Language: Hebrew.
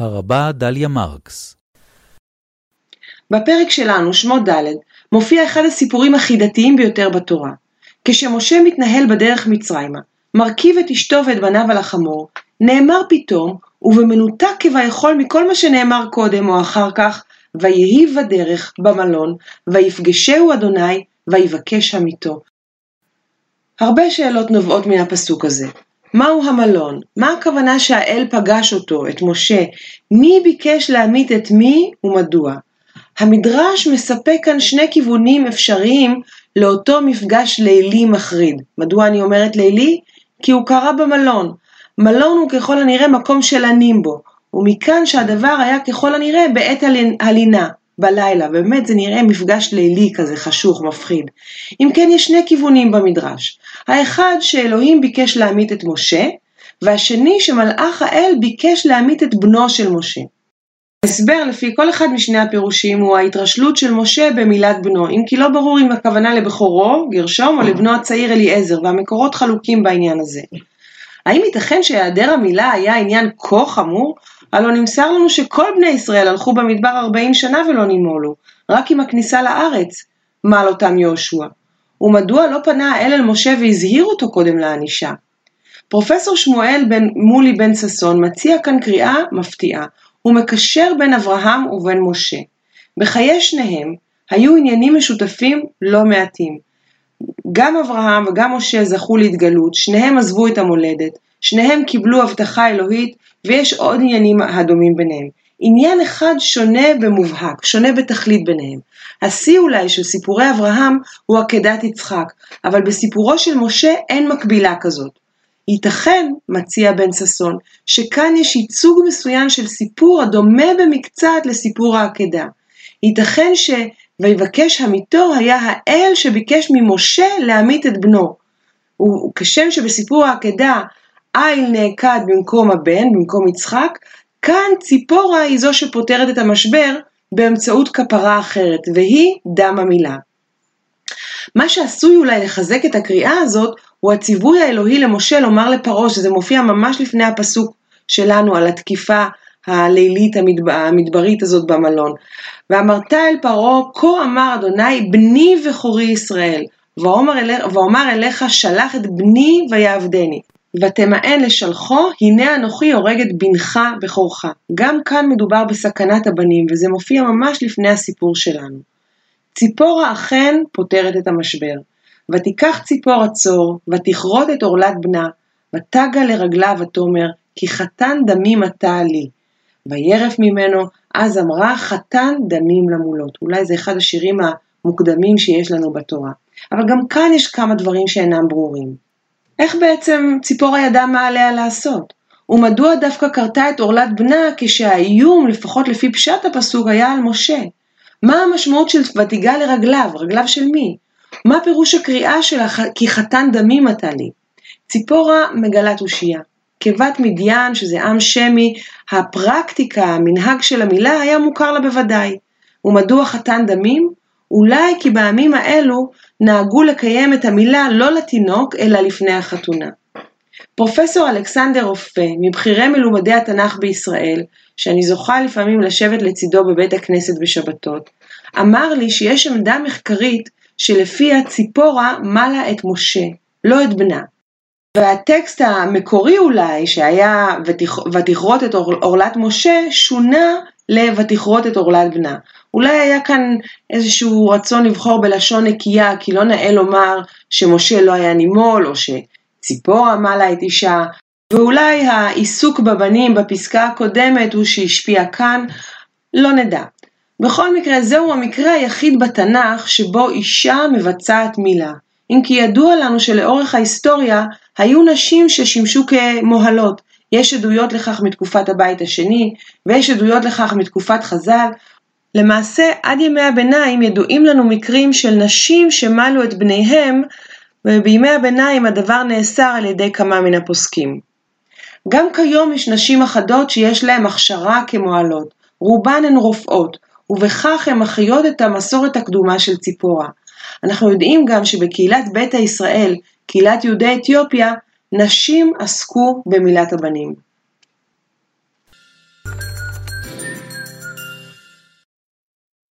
הרבה דליה מרקס בפרק שלנו, שמות ד', מופיע אחד הסיפורים החידתיים ביותר בתורה. כשמשה מתנהל בדרך מצרימה, מרכיב את אשתו ואת בניו על החמור, נאמר פתאום, ובמנותק כביכול מכל מה שנאמר קודם או אחר כך, ויהי בדרך, במלון, ויפגשהו אדוני, ויבקש המיתו. הרבה שאלות נובעות מן הפסוק הזה. מהו המלון? מה הכוונה שהאל פגש אותו, את משה? מי ביקש להמית את מי ומדוע? המדרש מספק כאן שני כיוונים אפשריים לאותו מפגש לילי מחריד. מדוע אני אומרת לילי? כי הוא קרה במלון. מלון הוא ככל הנראה מקום של הנימבו, ומכאן שהדבר היה ככל הנראה בעת הלינה, בלילה, באמת זה נראה מפגש לילי כזה חשוך, מפחיד. אם כן, יש שני כיוונים במדרש. האחד שאלוהים ביקש להמית את משה, והשני שמלאך האל ביקש להמית את בנו של משה. ההסבר לפי כל אחד משני הפירושים הוא ההתרשלות של משה במילת בנו, אם כי לא ברור אם הכוונה לבכורו, גרשום, או לבנו הצעיר אליעזר, והמקורות חלוקים בעניין הזה. האם ייתכן שהיעדר המילה היה עניין כה חמור? הלא נמסר לנו שכל בני ישראל הלכו במדבר ארבעים שנה ולא נימולו, רק עם הכניסה לארץ מעל אותם יהושע. ומדוע לא פנה האל אל משה והזהיר אותו קודם לענישה? פרופסור שמואל בן מולי בן ששון מציע כאן קריאה מפתיעה, הוא מקשר בין אברהם ובין משה. בחיי שניהם היו עניינים משותפים לא מעטים. גם אברהם וגם משה זכו להתגלות, שניהם עזבו את המולדת, שניהם קיבלו הבטחה אלוהית, ויש עוד עניינים הדומים ביניהם. עניין אחד שונה במובהק, שונה בתכלית ביניהם. השיא אולי של סיפורי אברהם הוא עקדת יצחק, אבל בסיפורו של משה אין מקבילה כזאת. ייתכן, מציע בן ששון, שכאן יש ייצוג מסוים של סיפור הדומה במקצת לסיפור העקדה. ייתכן ש... ויבקש המיתו היה האל שביקש ממשה להמית את בנו. וכשם שבסיפור העקדה איל נעקד במקום הבן, במקום יצחק, כאן ציפורה היא זו שפותרת את המשבר באמצעות כפרה אחרת, והיא דם המילה. מה שעשוי אולי לחזק את הקריאה הזאת, הוא הציווי האלוהי למשה לומר לפרעה, שזה מופיע ממש לפני הפסוק שלנו על התקיפה הלילית המדבר, המדברית הזאת במלון. ואמרת אל פרעה, כה אמר אדוני, בני וכורי ישראל, ואומר אליך, שלח את בני ויעבדני. ותמאן לשלחו, הנה אנוכי הורג את בנך בכורך. גם כאן מדובר בסכנת הבנים, וזה מופיע ממש לפני הסיפור שלנו. ציפורה אכן פותרת את המשבר. ותיקח ציפור הצור, ותכרות את עורלת בנה, ותגה לרגליו ותאמר, כי חתן דמים אתה לי. וירף ממנו, אז אמרה חתן דמים למולות. אולי זה אחד השירים המוקדמים שיש לנו בתורה. אבל גם כאן יש כמה דברים שאינם ברורים. איך בעצם ציפורה ידעה מה עליה לעשות? ומדוע דווקא כרתה את עורלת בנה כשהאיום, לפחות לפי פשט הפסוק, היה על משה? מה המשמעות של ותיגע לרגליו? רגליו של מי? מה פירוש הקריאה שלה כי חתן דמים אתה לי? ציפורה מגלה תושייה. כבת מדיין, שזה עם שמי, הפרקטיקה, המנהג של המילה היה מוכר לה בוודאי. ומדוע חתן דמים? אולי כי בימים האלו נהגו לקיים את המילה לא לתינוק, אלא לפני החתונה. פרופסור אלכסנדר רופא, מבכירי מלומדי התנ"ך בישראל, שאני זוכה לפעמים לשבת לצידו בבית הכנסת בשבתות, אמר לי שיש עמדה מחקרית שלפיה ציפורה מלה את משה, לא את בנה. והטקסט המקורי אולי, שהיה ותכרות את עורלת משה, שונה ל"ותכרות את עורלת בנה". אולי היה כאן איזשהו רצון לבחור בלשון נקייה, כי לא נאה לומר שמשה לא היה נימול, או שציפורה מלה את אישה, ואולי העיסוק בבנים בפסקה הקודמת הוא שהשפיע כאן, לא נדע. בכל מקרה, זהו המקרה היחיד בתנ"ך שבו אישה מבצעת מילה. אם כי ידוע לנו שלאורך ההיסטוריה היו נשים ששימשו כמוהלות. יש עדויות לכך מתקופת הבית השני, ויש עדויות לכך מתקופת חז"ל, למעשה, עד ימי הביניים ידועים לנו מקרים של נשים שמלו את בניהם, ובימי הביניים הדבר נאסר על ידי כמה מן הפוסקים. גם כיום יש נשים אחדות שיש להן הכשרה כמוהלות, רובן הן רופאות, ובכך הן מחיות את המסורת הקדומה של ציפורה. אנחנו יודעים גם שבקהילת ביתא ישראל, קהילת יהודי אתיופיה, נשים עסקו במילת הבנים.